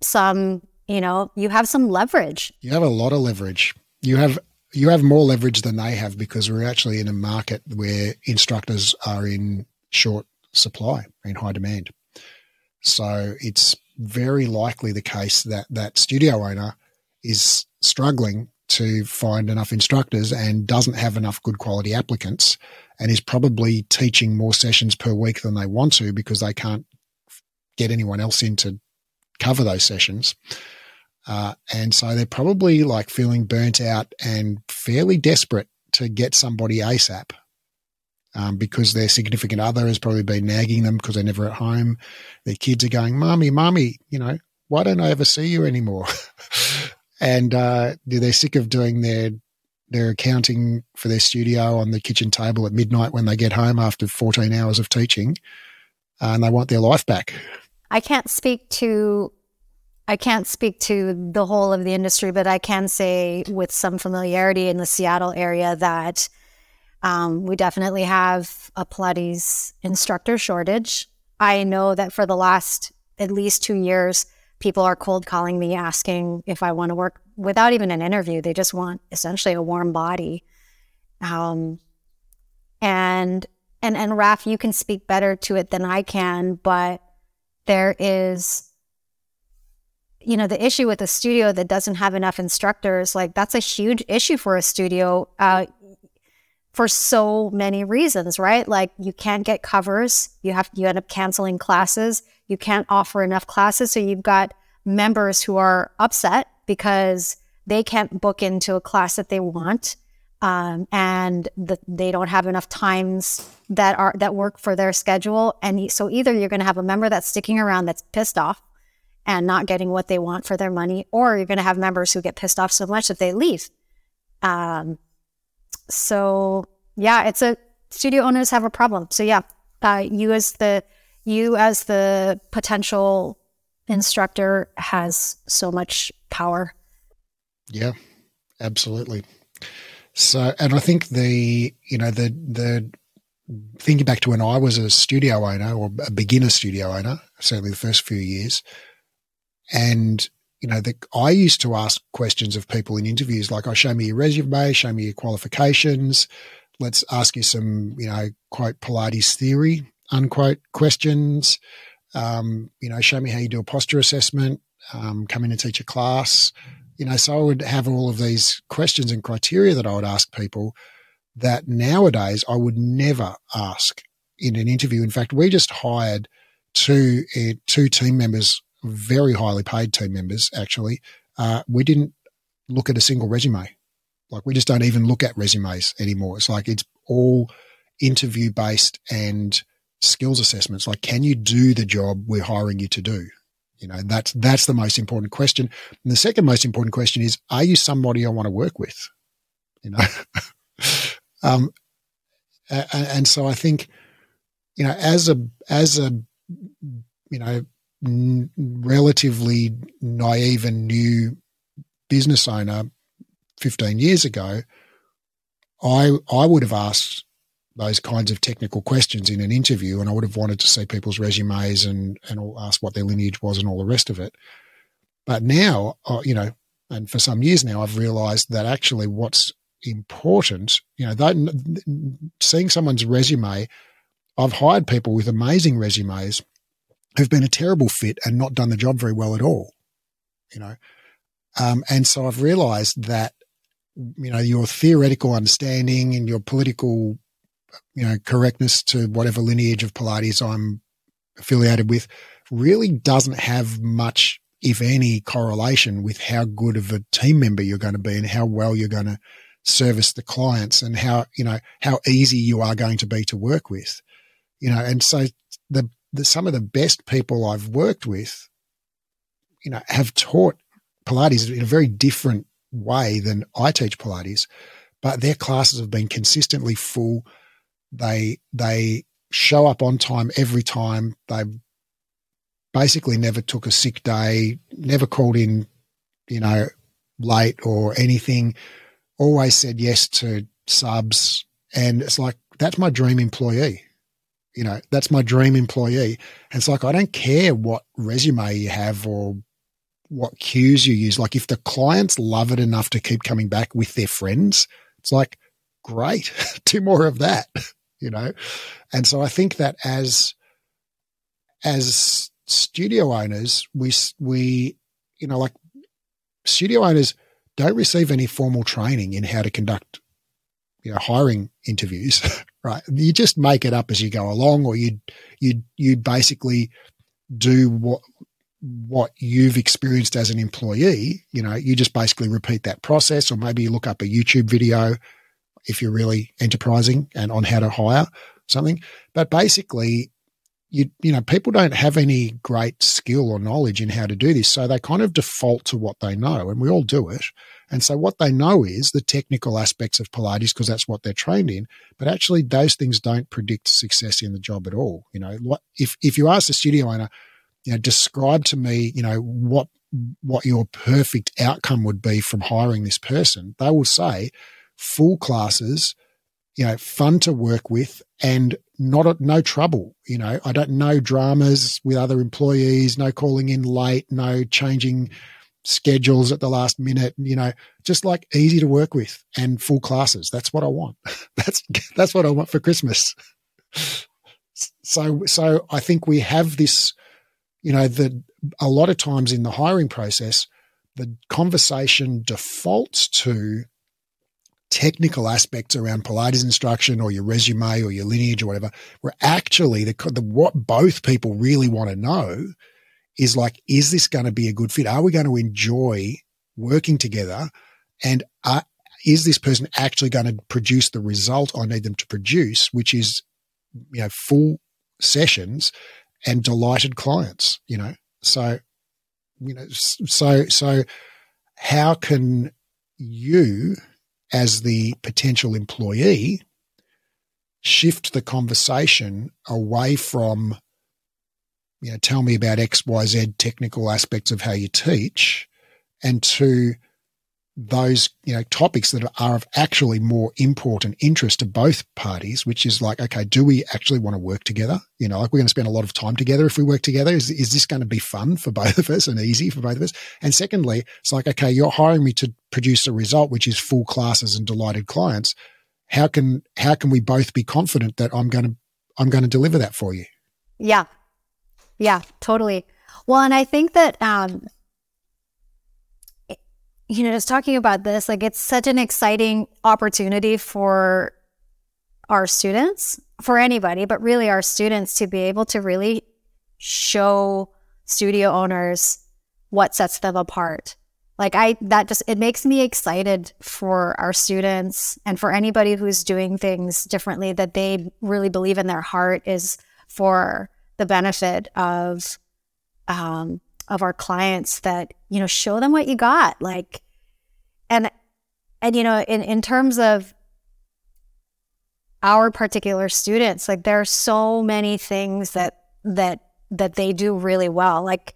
some, you know, you have some leverage. You have a lot of leverage. You have you have more leverage than they have because we're actually in a market where instructors are in short supply in high demand. So it's very likely the case that that studio owner is struggling to find enough instructors and doesn't have enough good quality applicants and is probably teaching more sessions per week than they want to because they can't get anyone else in to cover those sessions. Uh, and so they're probably like feeling burnt out and fairly desperate to get somebody ASAP um, because their significant other has probably been nagging them because they're never at home. Their kids are going, "Mommy, mommy, you know, why don't I ever see you anymore?" (laughs) and uh, they're sick of doing their their accounting for their studio on the kitchen table at midnight when they get home after 14 hours of teaching, uh, and they want their life back. I can't speak to I can't speak to the whole of the industry, but I can say with some familiarity in the Seattle area that um, we definitely have a Pilates instructor shortage. I know that for the last at least two years, people are cold calling me asking if I want to work without even an interview. They just want essentially a warm body. Um, and and and Raf, you can speak better to it than I can, but there is you know the issue with a studio that doesn't have enough instructors like that's a huge issue for a studio uh, for so many reasons, right? Like you can't get covers, you have you end up canceling classes, you can't offer enough classes, so you've got members who are upset because they can't book into a class that they want, um, and the, they don't have enough times that are that work for their schedule. And so either you're going to have a member that's sticking around that's pissed off and not getting what they want for their money, or you're going to have members who get pissed off so much that they leave. Um, so yeah, it's a studio owners have a problem. So yeah, uh, you as the you as the potential instructor has so much power. Yeah, absolutely. So, and I think the you know the the thinking back to when I was a studio owner or a beginner studio owner, certainly the first few years, and you know, the, I used to ask questions of people in interviews like, "I oh, show me your resume, show me your qualifications, let's ask you some, you know, quote Pilates theory, unquote questions. Um, you know, show me how you do a posture assessment. Um, come in and teach a class. You know, so I would have all of these questions and criteria that I would ask people that nowadays I would never ask in an interview. In fact, we just hired two uh, two team members very highly paid team members, actually. Uh, we didn't look at a single resume. Like we just don't even look at resumes anymore. It's like it's all interview based and skills assessments. Like, can you do the job we're hiring you to do? You know, that's that's the most important question. And the second most important question is, are you somebody I want to work with? You know, (laughs) um, and, and so I think, you know, as a as a you know n- relatively naive and new business owner 15 years ago, I I would have asked those kinds of technical questions in an interview, and I would have wanted to see people's resumes and and ask what their lineage was and all the rest of it. But now, uh, you know, and for some years now, I've realised that actually what's important, you know, that, seeing someone's resume, I've hired people with amazing resumes who've been a terrible fit and not done the job very well at all, you know. Um, and so I've realised that you know your theoretical understanding and your political you know correctness to whatever lineage of Pilates I'm affiliated with really doesn't have much, if any, correlation with how good of a team member you're going to be and how well you're going to service the clients and how you know how easy you are going to be to work with. You know, and so the, the some of the best people I've worked with, you know, have taught Pilates in a very different way than I teach Pilates, but their classes have been consistently full. They they show up on time every time. They basically never took a sick day, never called in, you know, late or anything. Always said yes to subs, and it's like that's my dream employee. You know, that's my dream employee. And it's like I don't care what resume you have or what cues you use. Like if the clients love it enough to keep coming back with their friends, it's like, great, (laughs) do more of that, you know? And so I think that as, as studio owners, we, we, you know, like studio owners don't receive any formal training in how to conduct, you know, hiring interviews, (laughs) right? You just make it up as you go along or you, you, you basically do what what you've experienced as an employee, you know, you just basically repeat that process, or maybe you look up a YouTube video if you're really enterprising and on how to hire something. But basically, you you know, people don't have any great skill or knowledge in how to do this, so they kind of default to what they know, and we all do it. And so what they know is the technical aspects of Pilates because that's what they're trained in. But actually, those things don't predict success in the job at all. You know, if if you ask the studio owner, you know, describe to me, you know, what what your perfect outcome would be from hiring this person. They will say full classes, you know, fun to work with and not a, no trouble. You know, I don't know dramas with other employees, no calling in late, no changing schedules at the last minute. You know, just like easy to work with and full classes. That's what I want. (laughs) that's that's what I want for Christmas. So so I think we have this you know, the a lot of times in the hiring process, the conversation defaults to technical aspects around Pilates instruction or your resume or your lineage or whatever, where actually the, the what both people really want to know is like, is this going to be a good fit? Are we going to enjoy working together? And are, is this person actually going to produce the result I need them to produce, which is, you know, full sessions and delighted clients, you know. So, you know, so, so how can you, as the potential employee, shift the conversation away from, you know, tell me about XYZ technical aspects of how you teach and to those you know topics that are of actually more important interest to both parties which is like okay do we actually want to work together? You know like we're going to spend a lot of time together if we work together. Is, is this going to be fun for both of us and easy for both of us? And secondly it's like okay you're hiring me to produce a result which is full classes and delighted clients. How can how can we both be confident that i'm going to i'm going to deliver that for you? Yeah. Yeah totally. Well and i think that um you know, just talking about this, like it's such an exciting opportunity for our students, for anybody, but really our students to be able to really show studio owners what sets them apart. Like I that just it makes me excited for our students and for anybody who's doing things differently that they really believe in their heart is for the benefit of um, of our clients that you know show them what you got like and and you know in in terms of our particular students like there are so many things that that that they do really well like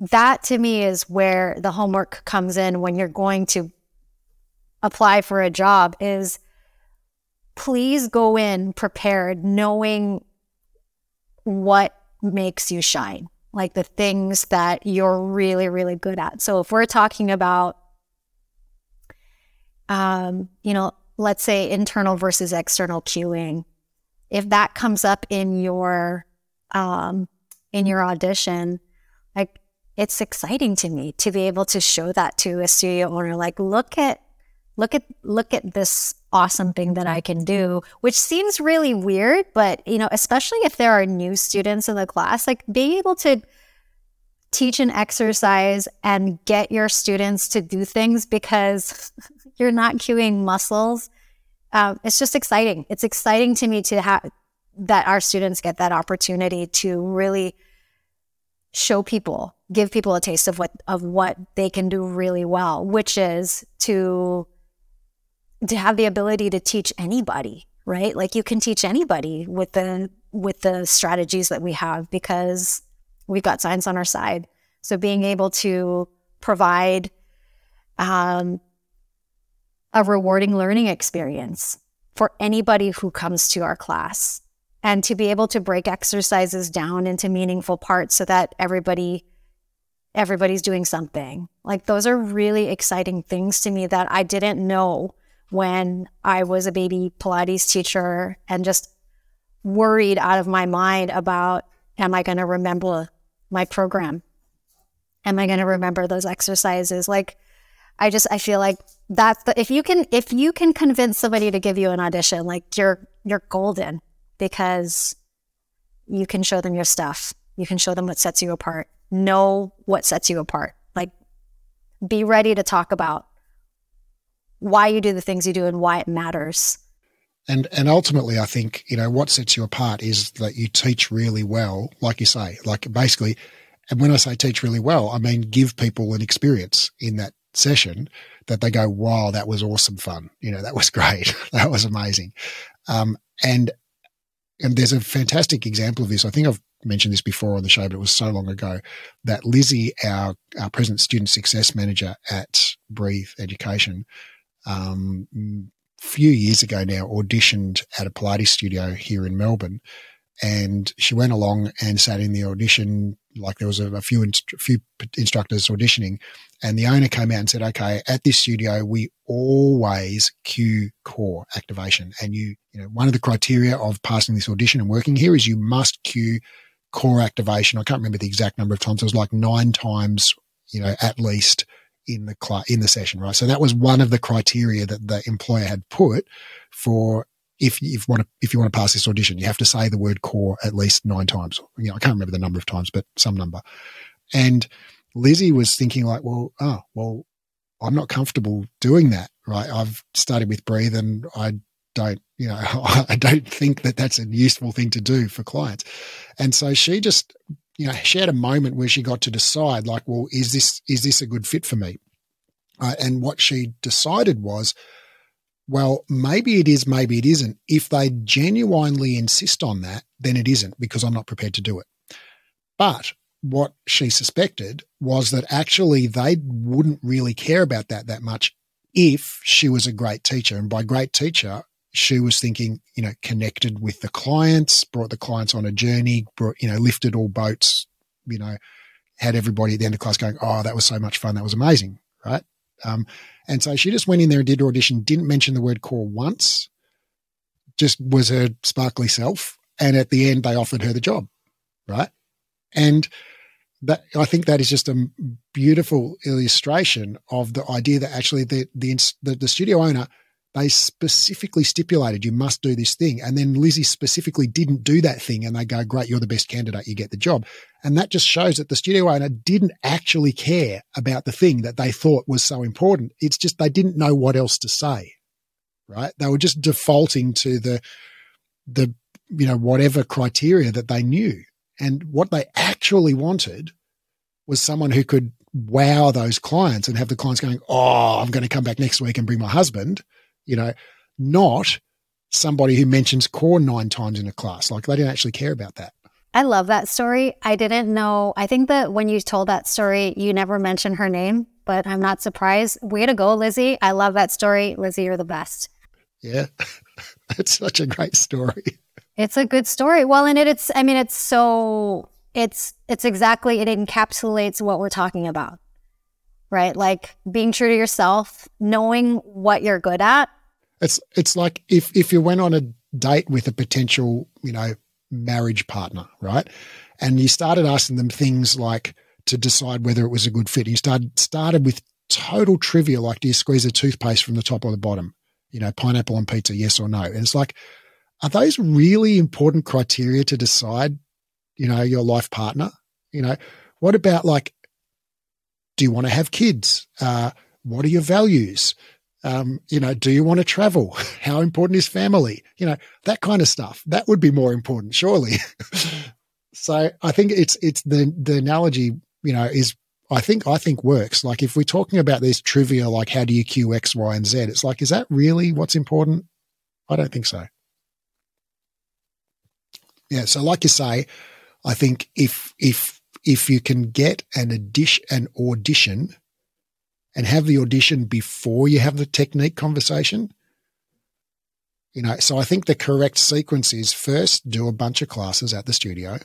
that to me is where the homework comes in when you're going to apply for a job is please go in prepared knowing what makes you shine like the things that you're really really good at. So if we're talking about um, you know let's say internal versus external cueing if that comes up in your um, in your audition like it's exciting to me to be able to show that to a studio owner. Like look at look at look at this awesome thing that I can do which seems really weird but you know especially if there are new students in the class like being able to teach an exercise and get your students to do things because (laughs) you're not cueing muscles um, it's just exciting. It's exciting to me to have that our students get that opportunity to really show people, give people a taste of what of what they can do really well, which is to to have the ability to teach anybody, right? Like you can teach anybody with the with the strategies that we have because we've got science on our side. So being able to provide um, a rewarding learning experience for anybody who comes to our class and to be able to break exercises down into meaningful parts so that everybody everybody's doing something. Like those are really exciting things to me that I didn't know when I was a baby Pilates teacher and just worried out of my mind about am I going to remember my program? Am I going to remember those exercises? Like I just I feel like that's the if you can if you can convince somebody to give you an audition, like you're you're golden because you can show them your stuff. You can show them what sets you apart. Know what sets you apart. Like, be ready to talk about why you do the things you do and why it matters. And and ultimately, I think you know what sets you apart is that you teach really well, like you say, like basically. And when I say teach really well, I mean give people an experience in that session that they go, "Wow, that was awesome fun! You know, that was (laughs) great, that was amazing." Um, and and there's a fantastic example of this. I think I've mentioned this before on the show, but it was so long ago that Lizzie, our, our present student success manager at Breathe Education, um, few years ago now auditioned at a Pilates studio here in Melbourne. And she went along and sat in the audition, like there was a, a few, inst- few instructors auditioning, and the owner came out and said, okay, at this studio, we always cue core activation. And you, you know, one of the criteria of passing this audition and working here is you must cue core activation. I can't remember the exact number of times. It was like nine times, you know, at least in the cl- in the session, right? So that was one of the criteria that the employer had put for if you want to if you want to pass this audition, you have to say the word core at least nine times. You know, I can't remember the number of times, but some number. And Lizzie was thinking like, well, oh, well, I'm not comfortable doing that, right? I've started with breathe and I don't, you know, (laughs) I don't think that that's a useful thing to do for clients. And so she just, you know, she had a moment where she got to decide like, well, is this, is this a good fit for me? Uh, and what she decided was, well, maybe it is, maybe it isn't. If they genuinely insist on that, then it isn't because I'm not prepared to do it. But what she suspected was that actually they wouldn't really care about that that much if she was a great teacher. And by great teacher, she was thinking, you know, connected with the clients, brought the clients on a journey, brought, you know, lifted all boats, you know, had everybody at the end of class going, oh, that was so much fun. That was amazing. Right. Um, and so she just went in there and did her audition, didn't mention the word core once, just was her sparkly self. And at the end, they offered her the job. Right. And that I think that is just a beautiful illustration of the idea that actually the the, the studio owner they specifically stipulated you must do this thing, and then Lizzie specifically didn't do that thing, and they go, "Great, you're the best candidate, you get the job," and that just shows that the studio owner didn't actually care about the thing that they thought was so important. It's just they didn't know what else to say, right? They were just defaulting to the the you know whatever criteria that they knew. And what they actually wanted was someone who could wow those clients and have the clients going, Oh, I'm going to come back next week and bring my husband, you know, not somebody who mentions core nine times in a class. Like they didn't actually care about that. I love that story. I didn't know. I think that when you told that story, you never mentioned her name, but I'm not surprised. Way to go, Lizzie. I love that story. Lizzie, you're the best. Yeah. (laughs) it's such a great story. It's a good story. Well, and it, it's, I mean, it's so, it's, it's exactly, it encapsulates what we're talking about, right? Like being true to yourself, knowing what you're good at. It's, it's like if, if you went on a date with a potential, you know, marriage partner, right? And you started asking them things like to decide whether it was a good fit. You started started with total trivia like do you squeeze a toothpaste from the top or the bottom? You know, pineapple on pizza, yes or no. And it's like, are those really important criteria to decide, you know, your life partner? You know, what about like, do you want to have kids? Uh, what are your values? Um, you know, do you want to travel? (laughs) How important is family? You know, that kind of stuff. That would be more important, surely. (laughs) so I think it's it's the the analogy, you know, is I think I think works. Like if we're talking about this trivia, like how do you cue X, Y, and Z? It's like, is that really what's important? I don't think so. Yeah. So, like you say, I think if if if you can get an audition, an audition and have the audition before you have the technique conversation. You know, so I think the correct sequence is first do a bunch of classes at the studio.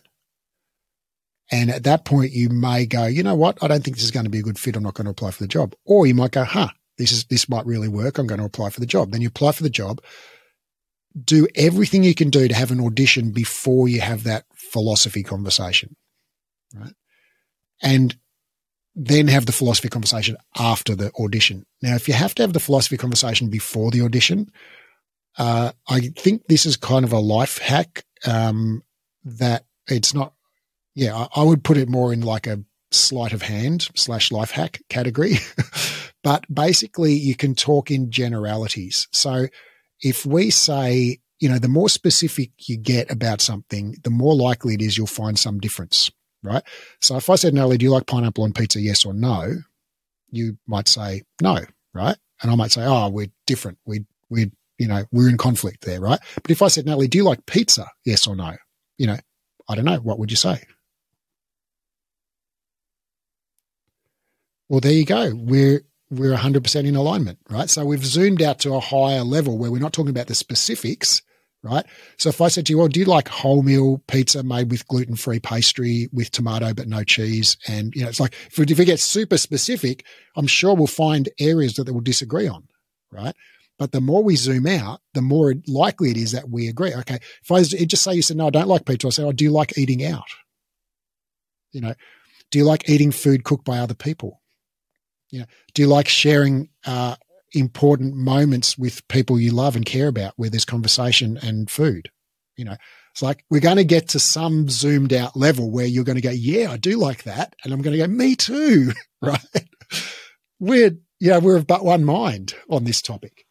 And at that point, you may go, you know what? I don't think this is going to be a good fit. I'm not going to apply for the job. Or you might go, huh, this is, this might really work. I'm going to apply for the job. Then you apply for the job. Do everything you can do to have an audition before you have that philosophy conversation. Right. And then have the philosophy conversation after the audition. Now, if you have to have the philosophy conversation before the audition, uh, I think this is kind of a life hack um, that it's not. Yeah, I, I, would put it more in like a sleight of hand slash life hack category. (laughs) but basically, you can talk in generalities. So if we say, you know, the more specific you get about something, the more likely it is you'll find some difference right? So if I said, Nellie, do you like pineapple on pizza? Yes or no? You might say no, right? And I might say, oh, we're different. We, we, you know, we're in conflict there, right? But if I said, Nellie, do you like pizza? Yes or no? You know, I don't know. What would you say? Well, there you go. We're, we're 100% in alignment, right? So we've zoomed out to a higher level where we're not talking about the specifics, right? So if I said to you, well, do you like wholemeal pizza made with gluten free pastry with tomato but no cheese? And, you know, it's like if we, if we get super specific, I'm sure we'll find areas that we'll disagree on, right? But the more we zoom out, the more likely it is that we agree. Okay. If I just say you said, no, I don't like pizza, I say, oh, do you like eating out? You know, do you like eating food cooked by other people? You know, do you like sharing uh, important moments with people you love and care about where there's conversation and food. You know, it's like we're going to get to some zoomed out level where you're going to go, yeah, I do like that. And I'm going to go, me too. (laughs) right. We're, yeah, we're of but one mind on this topic.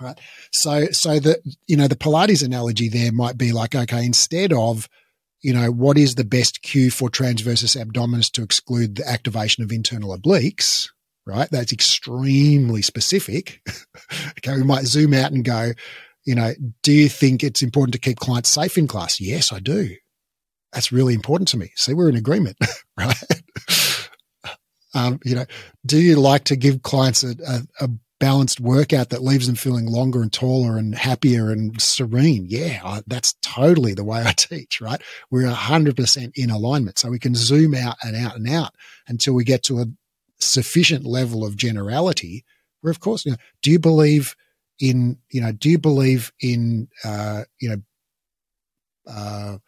Right. So, so the, you know, the Pilates analogy there might be like, okay, instead of, you know, what is the best cue for transversus abdominis to exclude the activation of internal obliques? Right? That's extremely specific. (laughs) okay, we might zoom out and go, you know, do you think it's important to keep clients safe in class? Yes, I do. That's really important to me. See, we're in agreement, (laughs) right? um, you know, do you like to give clients a, a, a, balanced workout that leaves them feeling longer and taller and happier and serene? Yeah, I, that's totally the way I (laughs) teach, right? We're 100% in alignment. So we can zoom out and out and out until we get to a, sufficient level of generality where of course you know do you believe in you know do you believe in uh you know uh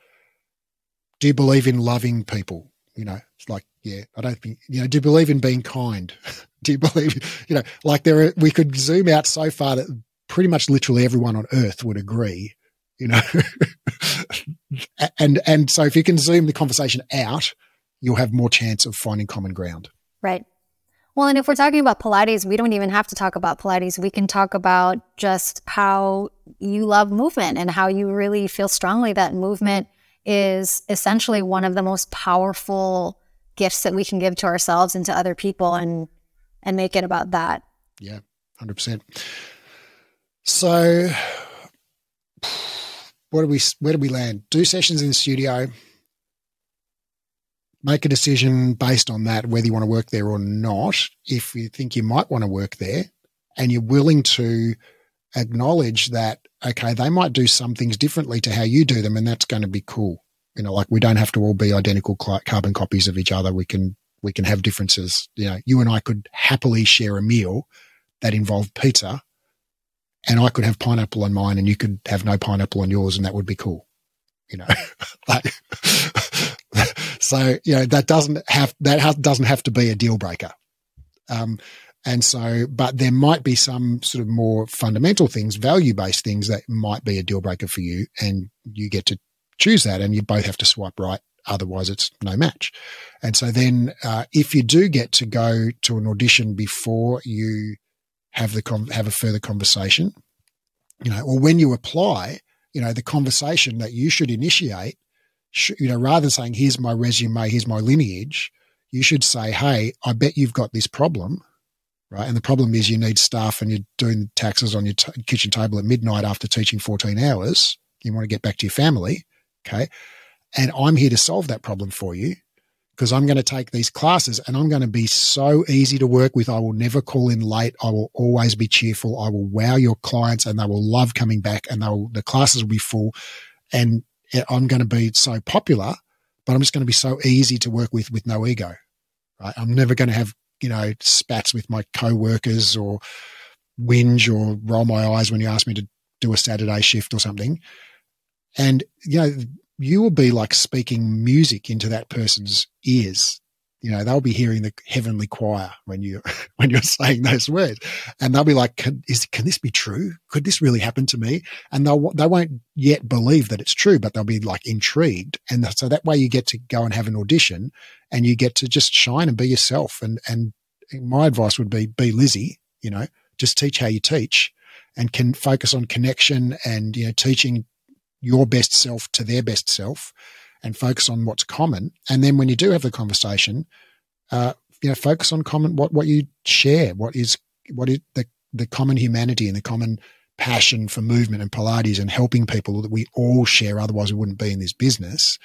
do you believe in loving people? You know it's like yeah i don't think you know do you believe in being kind? (laughs) Do you believe you know like there are, we could zoom out so far that pretty much literally everyone on earth would agree you know? (laughs) And and so if you can zoom the conversation out you'll have more chance of finding common ground. Right well, and if we're talking about Pilates, we don't even have to talk about Pilates. We can talk about just how you love movement and how you really feel strongly that movement is essentially one of the most powerful gifts that we can give to ourselves and to other people and and make it about that. Yeah, 100%. So (sighs) what do we where do we land? Do sessions in the studio. Make a decision based on that whether you want to work there or not. If you think you might want to work there and you're willing to acknowledge that okay, they might do some things differently to how you do them and that's going to be cool. You know, like we don't have to all be identical carbon copies of each other. We can we can have differences. You know, you and I could happily share a meal that involved pizza and I could have pineapple on mine and you could have no pineapple on yours and that would be cool. You know, (laughs) like, so, you know, that doesn't have, that doesn't have to be a deal breaker. Um, and so, but there might be some sort of more fundamental things, value based things that might be a deal breaker for you. And you get to choose that and you both have to swipe right. Otherwise, it's no match. And so then, uh, if you do get to go to an audition before you have the have a further conversation, you know, or when you apply, you know, the conversation that you should initiate, you know, rather than saying, here's my resume, here's my lineage, you should say, hey, I bet you've got this problem, right? And the problem is you need staff and you're doing taxes on your t- kitchen table at midnight after teaching 14 hours. You want to get back to your family. Okay. And I'm here to solve that problem for you because I'm going to take these classes and I'm going to be so easy to work with. I will never call in late. I will always be cheerful. I will wow your clients and they will love coming back and they will, the classes will be full and I'm going to be so popular, but I'm just going to be so easy to work with with no ego, right? I'm never going to have, you know, spats with my co-workers or whinge or roll my eyes when you ask me to do a Saturday shift or something. And, you know, you will be like speaking music into that person's ears. You know, they'll be hearing the heavenly choir when you (laughs) when you're saying those words, and they'll be like, "Can, is, can this be true? Could this really happen to me?" And they'll they won't yet believe that it's true, but they'll be like intrigued, and so that way you get to go and have an audition, and you get to just shine and be yourself. And and my advice would be be Lizzie. You know, just teach how you teach, and can focus on connection and you know teaching your best self to their best self and focus on what's common. And then when you do have the conversation, uh, you know, focus on common what what you share, what is what is the the common humanity and the common passion for movement and Pilates and helping people that we all share. Otherwise, we wouldn't be in this business.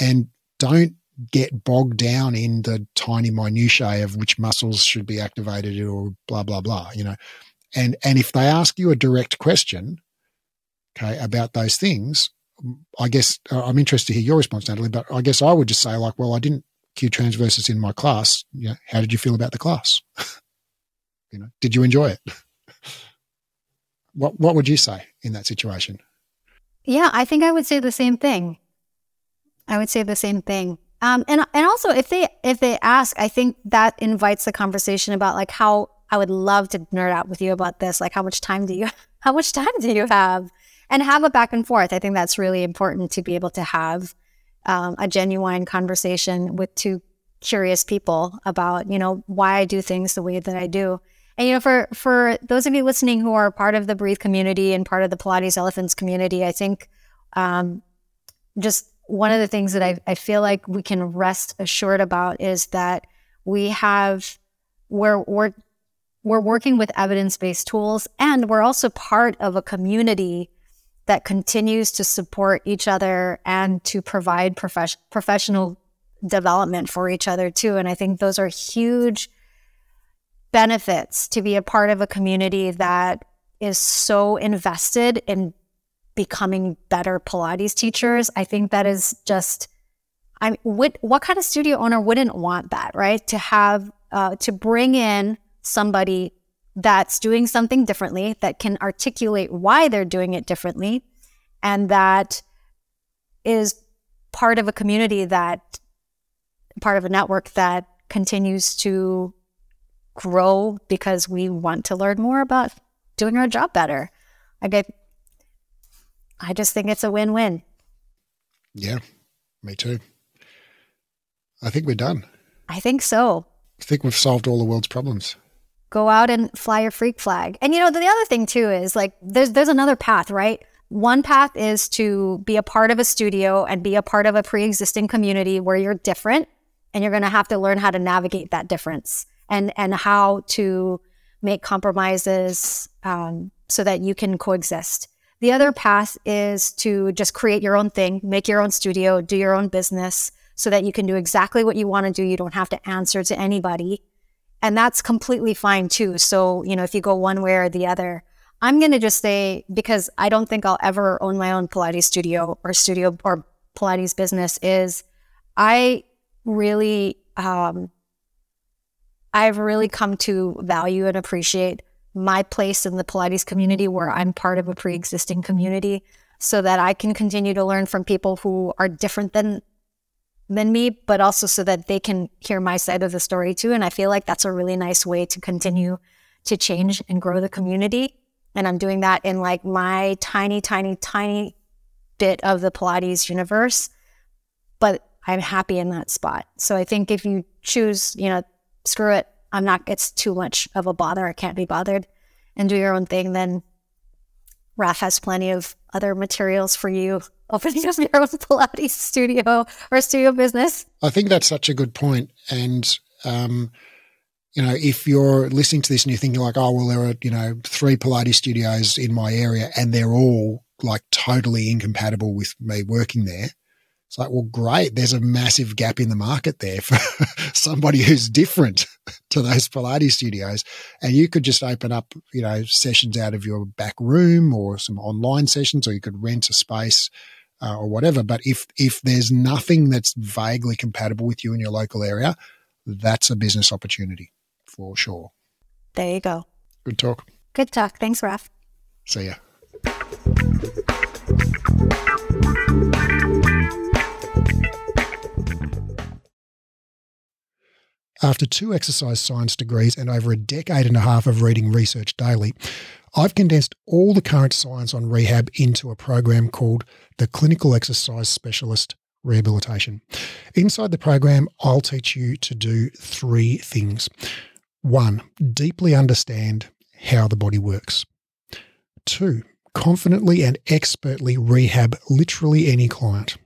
And don't get bogged down in the tiny minutiae of which muscles should be activated or blah blah blah. You know, and and if they ask you a direct question, okay, about those things, I guess uh, I'm interested to hear your response, Natalie, but I guess I would just say, like, well, I didn't cue transversus in my class. You know, how did you feel about the class? (laughs) you know, did you enjoy it? what What would you say in that situation? Yeah, I think I would say the same thing. I would say the same thing. Um, and and also if they if they ask, I think that invites the conversation about like how I would love to nerd out with you about this. Like how much time do you (laughs) how much time do you have? And have a back and forth. I think that's really important to be able to have um, a genuine conversation with two curious people about, you know, why I do things the way that I do. And you know, for for those of you listening who are part of the Breathe community and part of the Pilates Elephants community, I think um, just one of the things that I, I feel like we can rest assured about is that we have we're we're we're working with evidence based tools, and we're also part of a community that continues to support each other and to provide prof- professional development for each other too. And I think those are huge benefits to be a part of a community that is so invested in becoming better Pilates teachers. I think that is just, I what what kind of studio owner wouldn't want that, right? To have uh, to bring in somebody that's doing something differently, that can articulate why they're doing it differently, and that is part of a community that, part of a network that continues to grow because we want to learn more about doing our job better. I get, I just think it's a win win. Yeah, me too. I think we're done. I think so. I think we've solved all the world's problems go out and fly your freak flag. And you know, the, the other thing too is like there's there's another path, right? One path is to be a part of a studio and be a part of a pre-existing community where you're different and you're going to have to learn how to navigate that difference and and how to make compromises um, so that you can coexist. The other path is to just create your own thing, make your own studio, do your own business so that you can do exactly what you want to do. You don't have to answer to anybody. And that's completely fine too. So, you know, if you go one way or the other, I'm going to just say, because I don't think I'll ever own my own Pilates studio or studio or Pilates business, is I really, um, I've really come to value and appreciate my place in the Pilates community where I'm part of a pre existing community so that I can continue to learn from people who are different than than me, but also so that they can hear my side of the story too. And I feel like that's a really nice way to continue to change and grow the community. And I'm doing that in like my tiny, tiny, tiny bit of the Pilates universe. But I'm happy in that spot. So I think if you choose, you know, screw it, I'm not, it's too much of a bother. I can't be bothered and do your own thing, then Raf has plenty of other materials for you opening (laughs) up your own Pilates studio or studio business. I think that's such a good point. And, um, you know, if you're listening to this and you're thinking like, oh, well, there are, you know, three Pilates studios in my area and they're all like totally incompatible with me working there. It's like, well, great. There's a massive gap in the market there for (laughs) somebody who's different (laughs) to those Pilates studios. And you could just open up, you know, sessions out of your back room or some online sessions, or you could rent a space uh, or whatever. But if, if there's nothing that's vaguely compatible with you in your local area, that's a business opportunity for sure. There you go. Good talk. Good talk. Thanks, Raf. See ya. After two exercise science degrees and over a decade and a half of reading research daily, I've condensed all the current science on rehab into a program called the Clinical Exercise Specialist Rehabilitation. Inside the program, I'll teach you to do three things. One, deeply understand how the body works. Two, confidently and expertly rehab literally any client.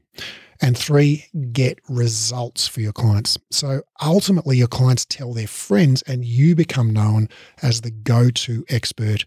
And three, get results for your clients. So ultimately, your clients tell their friends, and you become known as the go to expert